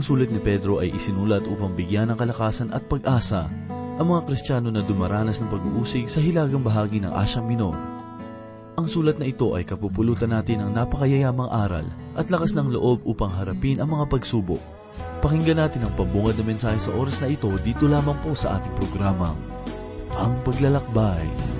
unang sulat ni Pedro ay isinulat upang bigyan ng kalakasan at pag-asa ang mga Kristiyano na dumaranas ng pag-uusig sa hilagang bahagi ng Asya Minor. Ang sulat na ito ay kapupulutan natin ng napakayayamang aral at lakas ng loob upang harapin ang mga pagsubok. Pakinggan natin ang pambungad na mensahe sa oras na ito dito lamang po sa ating programang, Ang Paglalakbay. Napakabuti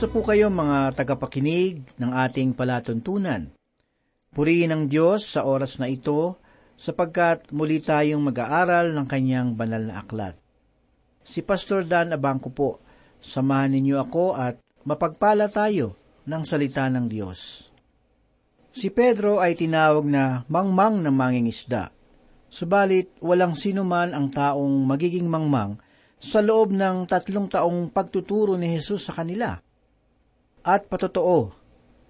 Kamusta po kayo mga tagapakinig ng ating palatuntunan? Purihin ang Diyos sa oras na ito sapagkat muli tayong mag-aaral ng kanyang banal na aklat. Si Pastor Dan Abangco po, samahan ninyo ako at mapagpala tayo ng salita ng Diyos. Si Pedro ay tinawag na mangmang na manging isda. Subalit, walang sinuman ang taong magiging mangmang sa loob ng tatlong taong pagtuturo ni Jesus sa kanila. At patotoo,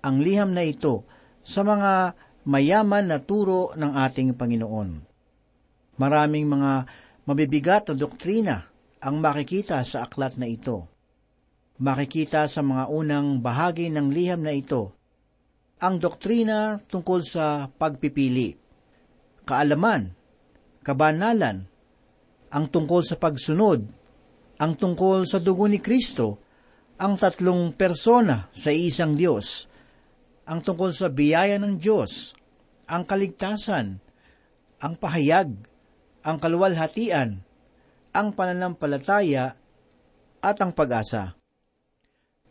ang liham na ito sa mga mayaman na turo ng ating Panginoon. Maraming mga mabibigat na doktrina ang makikita sa aklat na ito. Makikita sa mga unang bahagi ng liham na ito ang doktrina tungkol sa pagpipili, kaalaman, kabanalan, ang tungkol sa pagsunod, ang tungkol sa dugo ni Kristo, ang tatlong persona sa isang Diyos, ang tungkol sa biyaya ng Diyos, ang kaligtasan, ang pahayag, ang kaluwalhatian, ang pananampalataya, at ang pag-asa.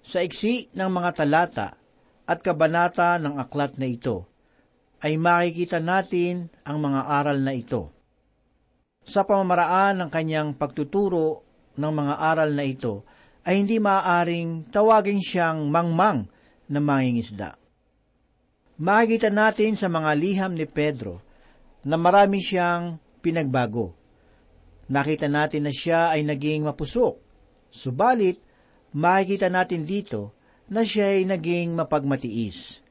Sa iksi ng mga talata at kabanata ng aklat na ito, ay makikita natin ang mga aral na ito. Sa pamamaraan ng kanyang pagtuturo ng mga aral na ito ay hindi maaaring tawagin siyang mangmang na mangingisda. Makikita natin sa mga liham ni Pedro na marami siyang pinagbago. Nakita natin na siya ay naging mapusok. Subalit, makikita natin dito na siya ay naging mapagmatiis.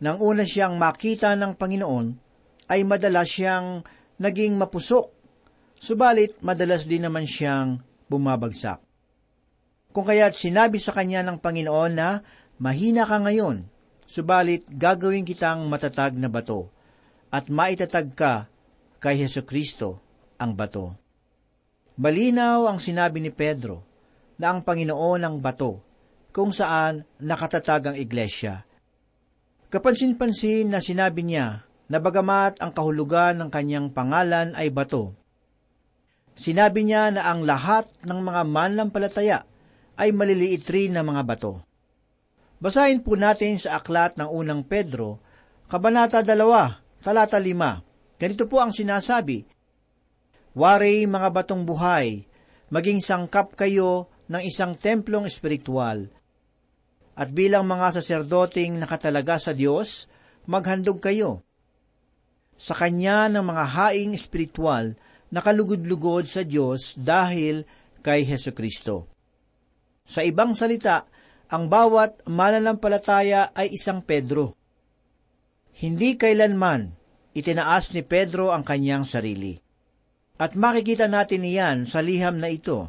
Nang una siyang makita ng Panginoon, ay madalas siyang naging mapusok. Subalit, madalas din naman siyang bumabagsak. Kung kaya't sinabi sa kanya ng Panginoon na, mahina ka ngayon, subalit gagawin kitang matatag na bato, at maitatag ka kay Heso Kristo ang bato. Malinaw ang sinabi ni Pedro na ang Panginoon ang bato kung saan nakatatag ang iglesia. Kapansin-pansin na sinabi niya na bagamat ang kahulugan ng kanyang pangalan ay bato, sinabi niya na ang lahat ng mga manlampalataya ay maliliit rin na mga bato. Basahin po natin sa aklat ng unang Pedro, Kabanata 2, talata 5. Ganito po ang sinasabi, Wari mga batong buhay, maging sangkap kayo ng isang templong espiritual. At bilang mga saserdoting nakatalaga sa Diyos, maghandog kayo. Sa Kanya ng mga haing espiritual na kalugod-lugod sa Diyos dahil kay Heso Kristo. Sa ibang salita, ang bawat mananampalataya ay isang Pedro. Hindi kailanman itinaas ni Pedro ang kanyang sarili. At makikita natin iyan sa liham na ito.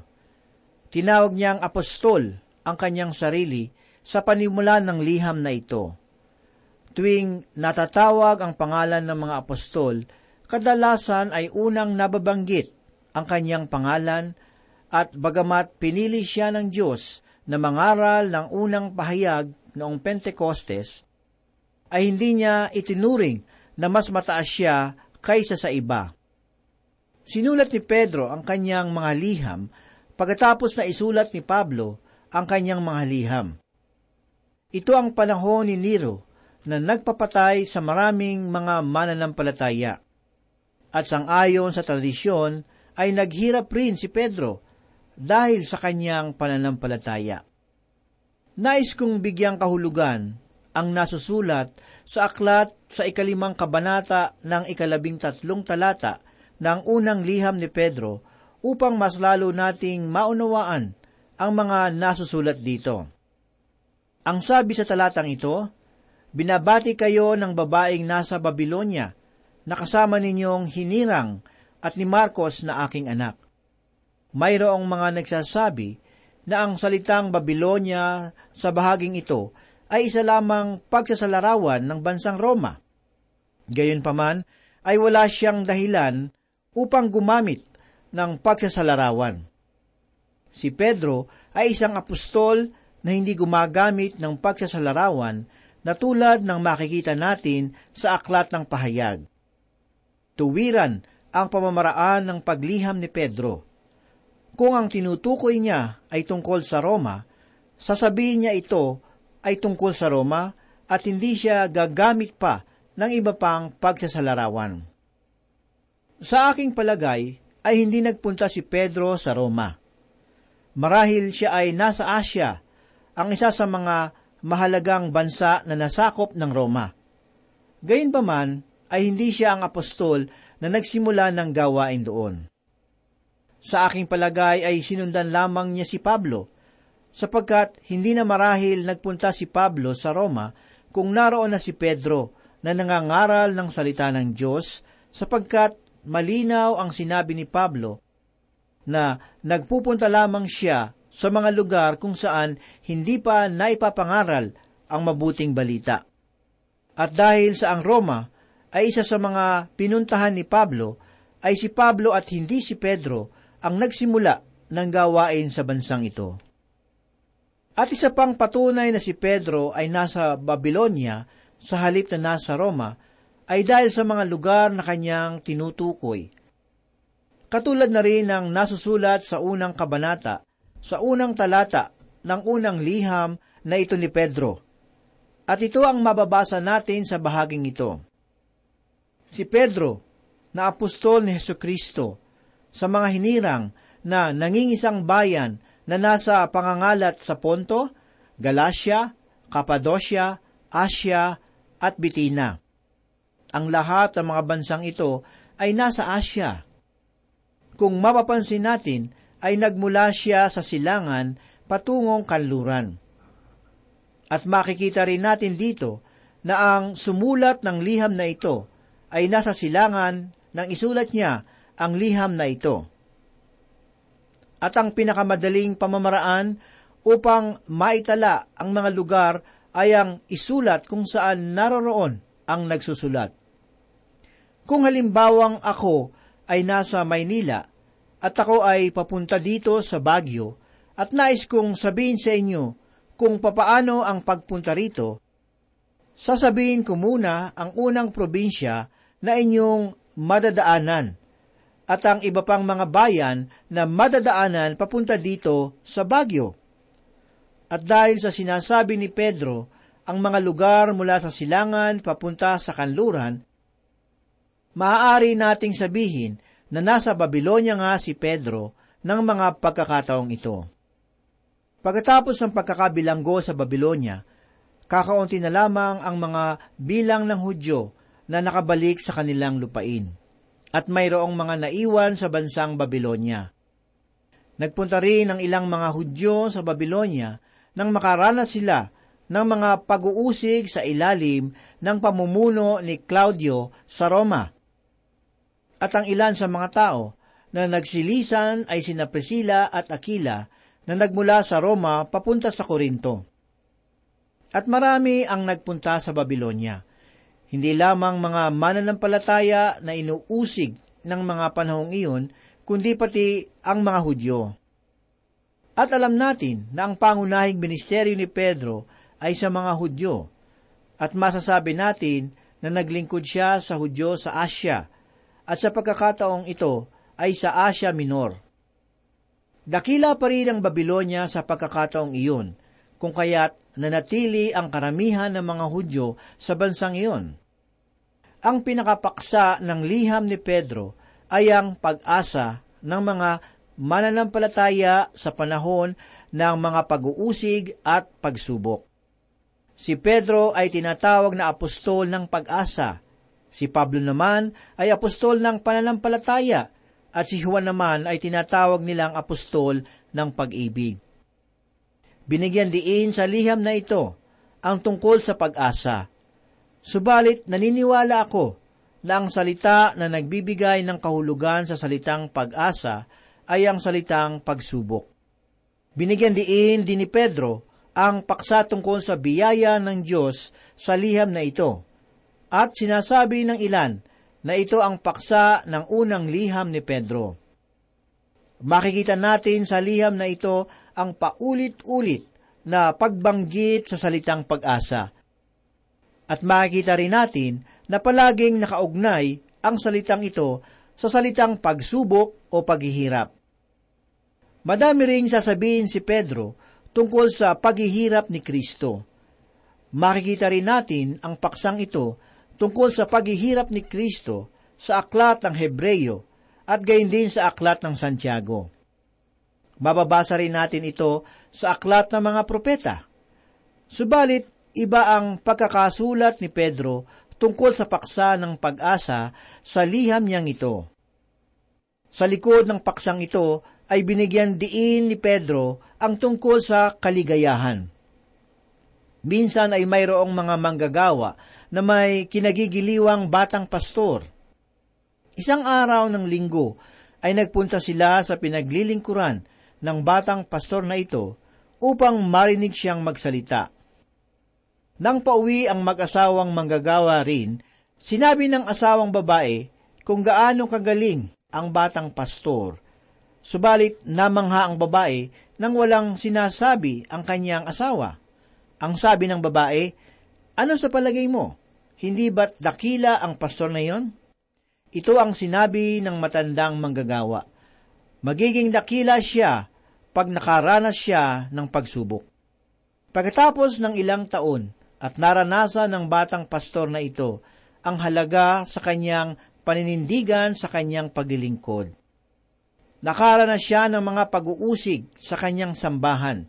Tinawag niyang apostol ang kanyang sarili sa panimulan ng liham na ito. Tuwing natatawag ang pangalan ng mga apostol, kadalasan ay unang nababanggit ang kanyang pangalan at bagamat pinili siya ng Diyos na mangaral ng unang pahayag noong Pentecostes, ay hindi niya itinuring na mas mataas siya kaysa sa iba. Sinulat ni Pedro ang kanyang mga liham pagkatapos na isulat ni Pablo ang kanyang mga liham. Ito ang panahon ni Nero na nagpapatay sa maraming mga mananampalataya. At sangayon sa tradisyon ay naghirap rin si Pedro dahil sa kanyang pananampalataya. Nais kong bigyang kahulugan ang nasusulat sa aklat sa ikalimang kabanata ng ikalabing tatlong talata ng unang liham ni Pedro upang mas lalo nating maunawaan ang mga nasusulat dito. Ang sabi sa talatang ito, Binabati kayo ng babaeng nasa Babylonia, nakasama ninyong hinirang at ni Marcos na aking anak. Mayroong mga nagsasabi na ang salitang Babylonia sa bahaging ito ay isa lamang pagsasalarawan ng bansang Roma. Gayunpaman, ay wala siyang dahilan upang gumamit ng pagsasalarawan. Si Pedro ay isang apostol na hindi gumagamit ng pagsasalarawan na tulad ng makikita natin sa aklat ng pahayag. Tuwiran ang pamamaraan ng pagliham ni Pedro. Kung ang tinutukoy niya ay tungkol sa Roma, sasabihin niya ito ay tungkol sa Roma at hindi siya gagamit pa ng iba pang pagsasalarawan. Sa aking palagay, ay hindi nagpunta si Pedro sa Roma. Marahil siya ay nasa Asya, ang isa sa mga mahalagang bansa na nasakop ng Roma. Gayunpaman, ay hindi siya ang apostol na nagsimula ng gawain doon. Sa aking palagay ay sinundan lamang niya si Pablo, sapagkat hindi na marahil nagpunta si Pablo sa Roma kung naroon na si Pedro na nangangaral ng salita ng Diyos sapagkat malinaw ang sinabi ni Pablo na nagpupunta lamang siya sa mga lugar kung saan hindi pa naipapangaral ang mabuting balita. At dahil sa ang Roma ay isa sa mga pinuntahan ni Pablo, ay si Pablo at hindi si Pedro ang nagsimula ng gawain sa bansang ito. At isa pang patunay na si Pedro ay nasa Babylonia sa halip na nasa Roma ay dahil sa mga lugar na kanyang tinutukoy. Katulad na rin ng nasusulat sa unang kabanata, sa unang talata ng unang liham na ito ni Pedro. At ito ang mababasa natin sa bahaging ito. Si Pedro, na apostol ni Heso Kristo, sa mga hinirang na nangingisang bayan na nasa pangangalat sa Ponto, Galacia, Cappadocia, Asia, at Bitina. Ang lahat ng mga bansang ito ay nasa Asya. Kung mapapansin natin, ay nagmula siya sa silangan patungong kanluran. At makikita rin natin dito na ang sumulat ng liham na ito ay nasa silangan nang isulat niya ang liham na ito. At ang pinakamadaling pamamaraan upang maitala ang mga lugar ay ang isulat kung saan naroroon ang nagsusulat. Kung halimbawang ako ay nasa Maynila at ako ay papunta dito sa Baguio at nais kong sabihin sa inyo kung papaano ang pagpunta rito, sasabihin ko muna ang unang probinsya na inyong madadaanan at ang iba pang mga bayan na madadaanan papunta dito sa Baguio. At dahil sa sinasabi ni Pedro, ang mga lugar mula sa silangan papunta sa kanluran, maaari nating sabihin na nasa Babylonia nga si Pedro ng mga pagkakataong ito. Pagkatapos ng pagkakabilanggo sa Babylonia, kakaunti na lamang ang mga bilang ng Hudyo na nakabalik sa kanilang lupain, at mayroong mga naiwan sa bansang Babylonia. Nagpunta rin ang ilang mga Hudyo sa Babylonia nang makaranas sila ng mga pag-uusig sa ilalim ng pamumuno ni Claudio sa Roma. At ang ilan sa mga tao na nagsilisan ay sina Priscilla at Aquila na nagmula sa Roma papunta sa Korinto. At marami ang nagpunta sa Babylonia. Hindi lamang mga mananampalataya na inuusig ng mga panahong iyon, kundi pati ang mga Hudyo. At alam natin na ang pangunahing ministeryo ni Pedro ay sa mga Hudyo. At masasabi natin na naglingkod siya sa Hudyo sa Asya, at sa pagkakataong ito ay sa Asya Minor. Dakila pa rin ang Babylonia sa pagkakataong iyon, kung kaya't nanatili ang karamihan ng mga Hudyo sa bansang iyon. Ang pinakapaksa ng liham ni Pedro ay ang pag-asa ng mga mananampalataya sa panahon ng mga pag-uusig at pagsubok. Si Pedro ay tinatawag na apostol ng pag-asa. Si Pablo naman ay apostol ng pananampalataya at si Juan naman ay tinatawag nilang apostol ng pag-ibig. Binigyan diin sa liham na ito ang tungkol sa pag-asa. Subalit naniniwala ako na ang salita na nagbibigay ng kahulugan sa salitang pag-asa ay ang salitang pagsubok. Binigyan diin din ni Pedro ang paksa tungkol sa biyaya ng Diyos sa liham na ito. At sinasabi ng ilan na ito ang paksa ng unang liham ni Pedro. Makikita natin sa liham na ito ang paulit-ulit na pagbanggit sa salitang pag-asa. At makikita rin natin na palaging nakaugnay ang salitang ito sa salitang pagsubok o paghihirap. Madami ring sasabihin si Pedro tungkol sa paghihirap ni Kristo. Makikita rin natin ang paksang ito tungkol sa paghihirap ni Kristo sa aklat ng Hebreyo at gayon din sa aklat ng Santiago. Mababasa rin natin ito sa aklat ng mga propeta. Subalit, iba ang pagkakasulat ni Pedro tungkol sa paksa ng pag-asa sa liham niyang ito. Sa likod ng paksang ito ay binigyan diin ni Pedro ang tungkol sa kaligayahan. Minsan ay mayroong mga manggagawa na may kinagigiliwang batang pastor. Isang araw ng linggo ay nagpunta sila sa pinaglilingkuran ng batang pastor na ito upang marinig siyang magsalita. Nang pauwi ang mag-asawang manggagawa rin, sinabi ng asawang babae kung gaano kagaling ang batang pastor Subalit namangha ang babae nang walang sinasabi ang kanyang asawa. Ang sabi ng babae, Ano sa palagay mo? Hindi ba't dakila ang pastor na iyon? Ito ang sinabi ng matandang manggagawa. Magiging dakila siya pag nakaranas siya ng pagsubok. Pagkatapos ng ilang taon at naranasan ng batang pastor na ito ang halaga sa kanyang paninindigan sa kanyang paglilingkod. Nakaranas siya ng mga pag-uusig sa kanyang sambahan.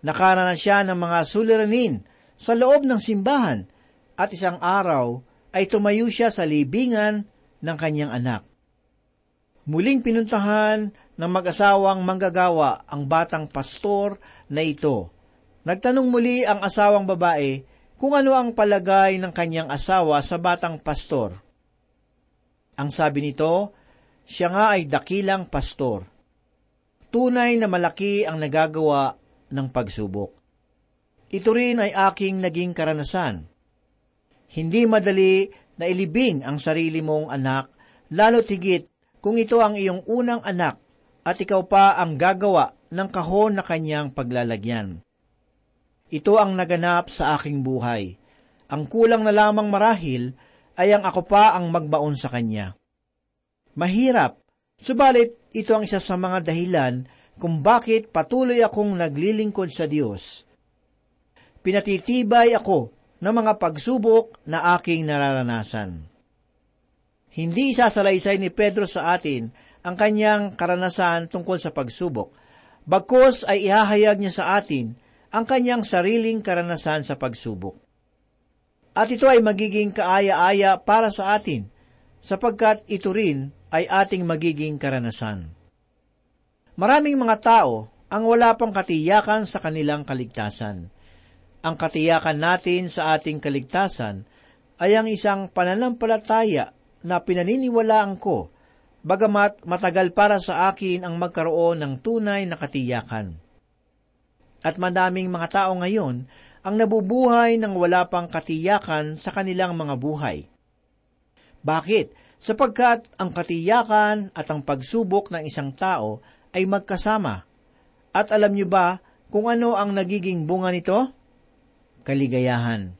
Nakaranas siya ng mga suliranin sa loob ng simbahan at isang araw ay tumayo siya sa libingan ng kanyang anak. Muling pinuntahan ng mag-asawang manggagawa ang batang pastor na ito. Nagtanong muli ang asawang babae kung ano ang palagay ng kanyang asawa sa batang pastor. Ang sabi nito, siya nga ay dakilang pastor. Tunay na malaki ang nagagawa ng pagsubok. Ito rin ay aking naging karanasan. Hindi madali na ilibing ang sarili mong anak, lalo tigit kung ito ang iyong unang anak at ikaw pa ang gagawa ng kahon na kanyang paglalagyan. Ito ang naganap sa aking buhay. Ang kulang na lamang marahil ay ang ako pa ang magbaon sa kanya. Mahirap, subalit ito ang isa sa mga dahilan kung bakit patuloy akong naglilingkod sa Diyos. Pinatitibay ako ng mga pagsubok na aking nararanasan. Hindi isasalaysay ni Pedro sa atin ang kanyang karanasan tungkol sa pagsubok, bagkos ay ihahayag niya sa atin ang kanyang sariling karanasan sa pagsubok. At ito ay magiging kaaya-aya para sa atin, sapagkat ito rin ay ating magiging karanasan. Maraming mga tao ang wala pang katiyakan sa kanilang kaligtasan. Ang katiyakan natin sa ating kaligtasan ay ang isang pananampalataya na pinaniniwalaan ko, bagamat matagal para sa akin ang magkaroon ng tunay na katiyakan. At madaming mga tao ngayon ang nabubuhay ng wala pang katiyakan sa kanilang mga buhay. Bakit? sapagkat ang katiyakan at ang pagsubok ng isang tao ay magkasama. At alam niyo ba kung ano ang nagiging bunga nito? Kaligayahan.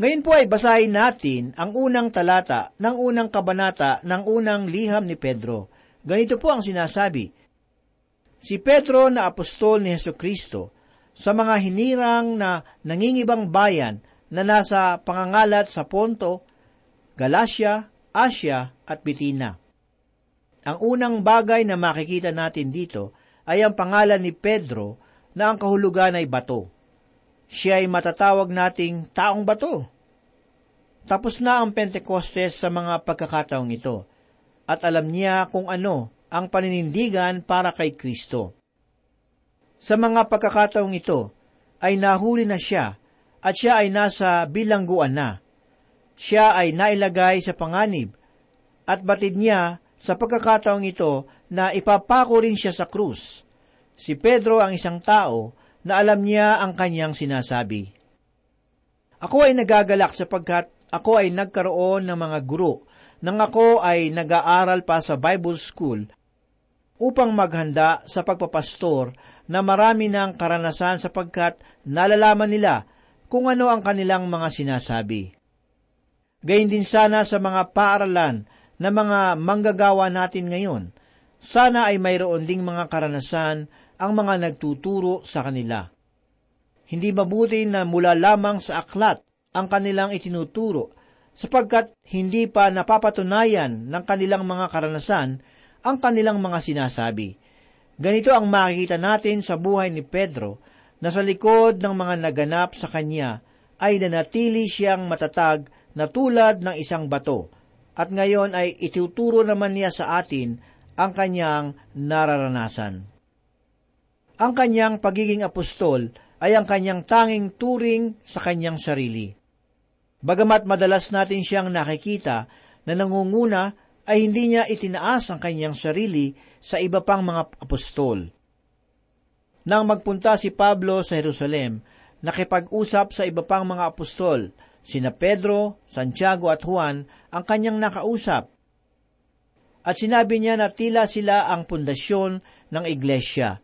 Ngayon po ay basahin natin ang unang talata ng unang kabanata ng unang liham ni Pedro. Ganito po ang sinasabi. Si Pedro na apostol ni Heso Kristo sa mga hinirang na nangingibang bayan na nasa pangangalat sa Ponto, Galacia, Asia at Bitina. Ang unang bagay na makikita natin dito ay ang pangalan ni Pedro na ang kahulugan ay bato. Siya ay matatawag nating taong bato. Tapos na ang Pentecostes sa mga pagkakataong ito at alam niya kung ano ang paninindigan para kay Kristo. Sa mga pagkakataong ito ay nahuli na siya at siya ay nasa bilangguan na siya ay nailagay sa panganib at batid niya sa pagkakataong ito na ipapako rin siya sa krus. Si Pedro ang isang tao na alam niya ang kanyang sinasabi. Ako ay nagagalak sapagkat ako ay nagkaroon ng mga guro nang ako ay nag-aaral pa sa Bible School upang maghanda sa pagpapastor na marami ng karanasan sapagkat nalalaman nila kung ano ang kanilang mga sinasabi. Gayun din sana sa mga paaralan na mga manggagawa natin ngayon. Sana ay mayroon ding mga karanasan ang mga nagtuturo sa kanila. Hindi mabuti na mula lamang sa aklat ang kanilang itinuturo, sapagkat hindi pa napapatunayan ng kanilang mga karanasan ang kanilang mga sinasabi. Ganito ang makikita natin sa buhay ni Pedro na sa likod ng mga naganap sa kanya ay nanatili siyang matatag na tulad ng isang bato, at ngayon ay ituturo naman niya sa atin ang kanyang nararanasan. Ang kanyang pagiging apostol ay ang kanyang tanging turing sa kanyang sarili. Bagamat madalas natin siyang nakikita na nangunguna ay hindi niya itinaas ang kanyang sarili sa iba pang mga apostol. Nang magpunta si Pablo sa Jerusalem, nakipag-usap sa iba pang mga apostol Sina Pedro, Santiago at Juan ang kanyang nakausap. At sinabi niya na tila sila ang pundasyon ng iglesia.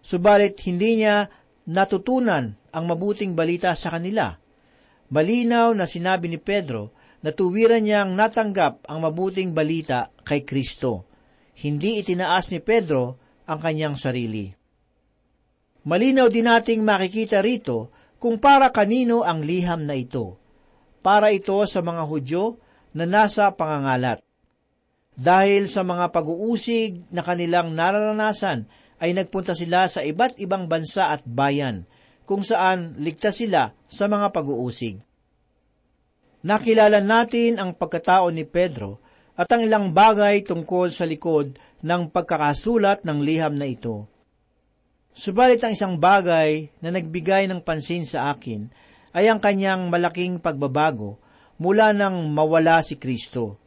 Subalit hindi niya natutunan ang mabuting balita sa kanila. Malinaw na sinabi ni Pedro na tuwiran niyang natanggap ang mabuting balita kay Kristo. Hindi itinaas ni Pedro ang kanyang sarili. Malinaw din nating makikita rito kung para kanino ang liham na ito para ito sa mga Hudyo na nasa pangangalat. Dahil sa mga pag-uusig na kanilang nararanasan, ay nagpunta sila sa iba't ibang bansa at bayan, kung saan ligtas sila sa mga pag-uusig. Nakilala natin ang pagkatao ni Pedro at ang ilang bagay tungkol sa likod ng pagkakasulat ng liham na ito. Subalit ang isang bagay na nagbigay ng pansin sa akin ay ang kanyang malaking pagbabago mula nang mawala si Kristo.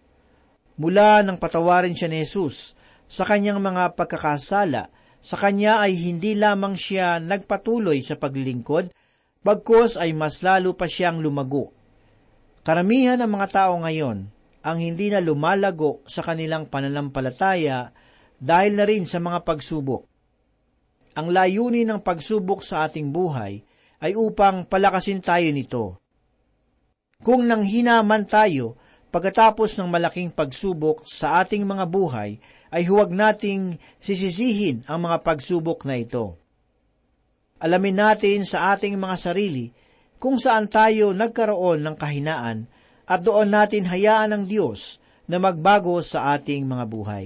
Mula nang patawarin siya ni Jesus sa kanyang mga pagkakasala, sa kanya ay hindi lamang siya nagpatuloy sa paglilingkod, bagkos ay mas lalo pa siyang lumago Karamihan ng mga tao ngayon ang hindi na lumalago sa kanilang pananampalataya dahil na rin sa mga pagsubok. Ang layunin ng pagsubok sa ating buhay ay upang palakasin tayo nito. Kung nanghina man tayo pagkatapos ng malaking pagsubok sa ating mga buhay, ay huwag nating sisisihin ang mga pagsubok na ito. Alamin natin sa ating mga sarili kung saan tayo nagkaroon ng kahinaan at doon natin hayaan ng Diyos na magbago sa ating mga buhay.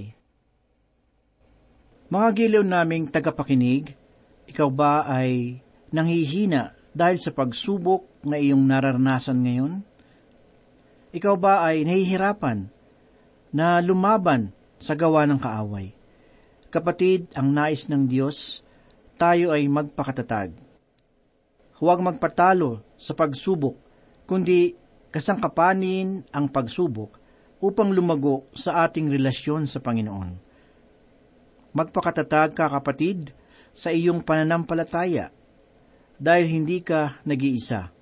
Mga giliw naming tagapakinig, ikaw ba ay nanghihina dahil sa pagsubok na iyong nararanasan ngayon? Ikaw ba ay nahihirapan na lumaban sa gawa ng kaaway? Kapatid, ang nais ng Diyos, tayo ay magpakatatag huwag magpatalo sa pagsubok, kundi kasangkapanin ang pagsubok upang lumago sa ating relasyon sa Panginoon. Magpakatatag ka kapatid sa iyong pananampalataya dahil hindi ka nag-iisa.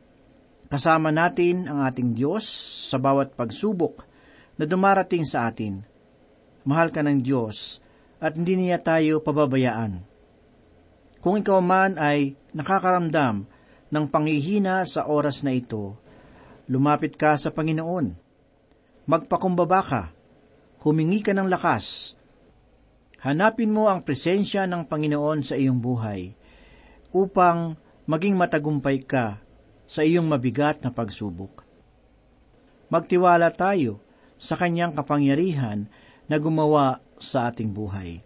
Kasama natin ang ating Diyos sa bawat pagsubok na dumarating sa atin. Mahal ka ng Diyos at hindi niya tayo pababayaan. Kung ikaw man ay nakakaramdam ng panghihina sa oras na ito, lumapit ka sa Panginoon. Magpakumbaba ka. Humingi ka ng lakas. Hanapin mo ang presensya ng Panginoon sa iyong buhay upang maging matagumpay ka sa iyong mabigat na pagsubok. Magtiwala tayo sa kanyang kapangyarihan na gumawa sa ating buhay.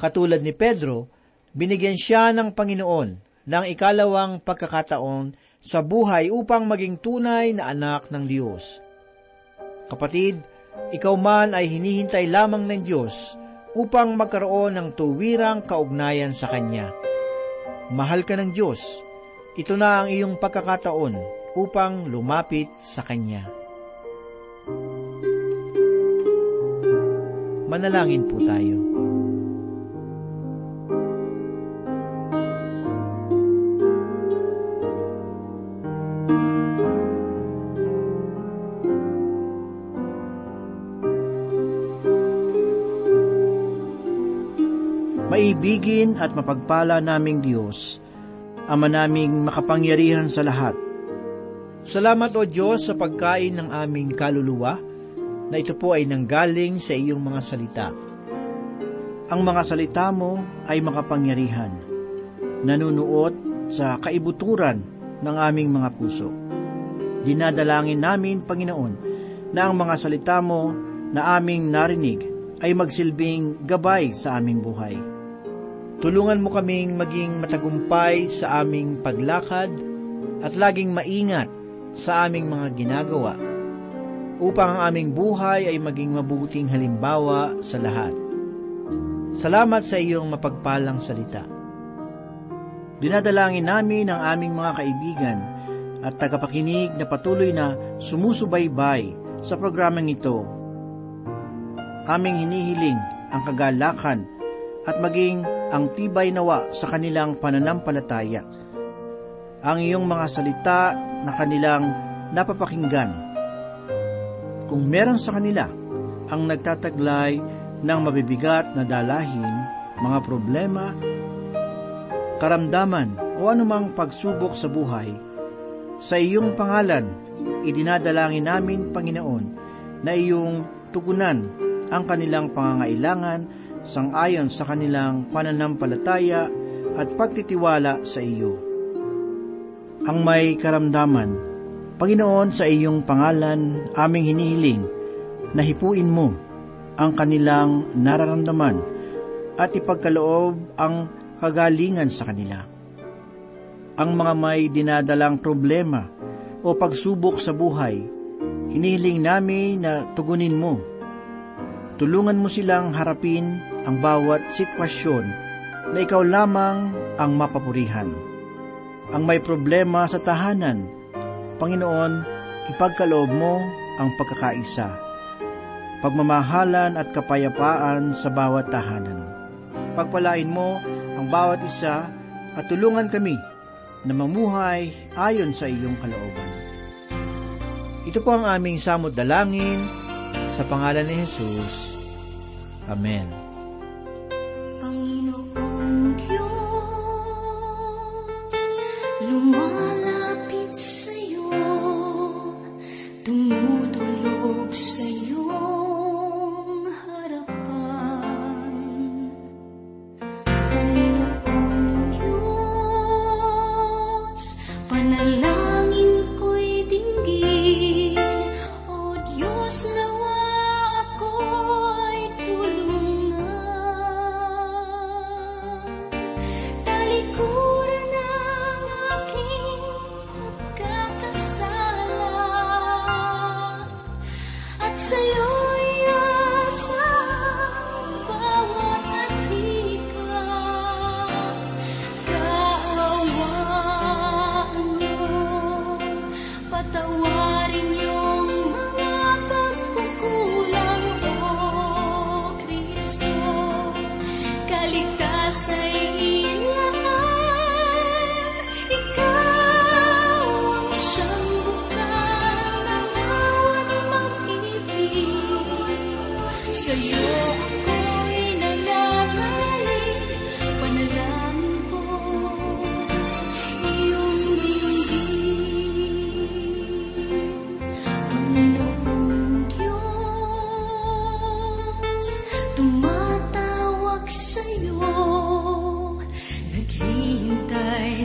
Katulad ni Pedro, binigyan siya ng Panginoon ng ikalawang pagkakataon sa buhay upang maging tunay na anak ng Diyos. Kapatid, ikaw man ay hinihintay lamang ng Diyos upang magkaroon ng tuwirang kaugnayan sa Kanya. Mahal ka ng Diyos. Ito na ang iyong pagkakataon upang lumapit sa Kanya. Manalangin po tayo. Maibigin at mapagpala naming Diyos, Ama naming makapangyarihan sa lahat. Salamat o Diyos sa pagkain ng aming kaluluwa, na ito po ay nanggaling sa iyong mga salita. Ang mga salita mo ay makapangyarihan, nanunuot sa kaibuturan ng aming mga puso. Dinadalangin namin, Panginoon, na ang mga salita mo na aming narinig ay magsilbing gabay sa aming buhay Tulungan mo kaming maging matagumpay sa aming paglakad at laging maingat sa aming mga ginagawa upang ang aming buhay ay maging mabuting halimbawa sa lahat. Salamat sa iyong mapagpalang salita. Dinadalangin namin ang aming mga kaibigan at tagapakinig na patuloy na sumusubaybay sa programang ito. Aming hinihiling ang kagalakan at maging ang tibay nawa sa kanilang pananampalataya. Ang iyong mga salita na kanilang napapakinggan. Kung meron sa kanila ang nagtataglay ng mabibigat na dalahin, mga problema, karamdaman o anumang pagsubok sa buhay, sa iyong pangalan, idinadalangin namin, Panginoon, na iyong tugunan ang kanilang pangangailangan sangayon sa kanilang pananampalataya at pagtitiwala sa iyo. Ang may karamdaman, Panginoon sa iyong pangalan aming hinihiling na hipuin mo ang kanilang nararamdaman at ipagkaloob ang kagalingan sa kanila. Ang mga may dinadalang problema o pagsubok sa buhay, hinihiling namin na tugunin mo. Tulungan mo silang harapin ang bawat sitwasyon na ikaw lamang ang mapapurihan. Ang may problema sa tahanan, Panginoon, ipagkaloob mo ang pagkakaisa, pagmamahalan at kapayapaan sa bawat tahanan. Pagpalain mo ang bawat isa at tulungan kami na mamuhay ayon sa iyong kalooban. Ito po ang aming samot dalangin sa pangalan ni Jesus. Amen.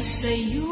Naghihintay sa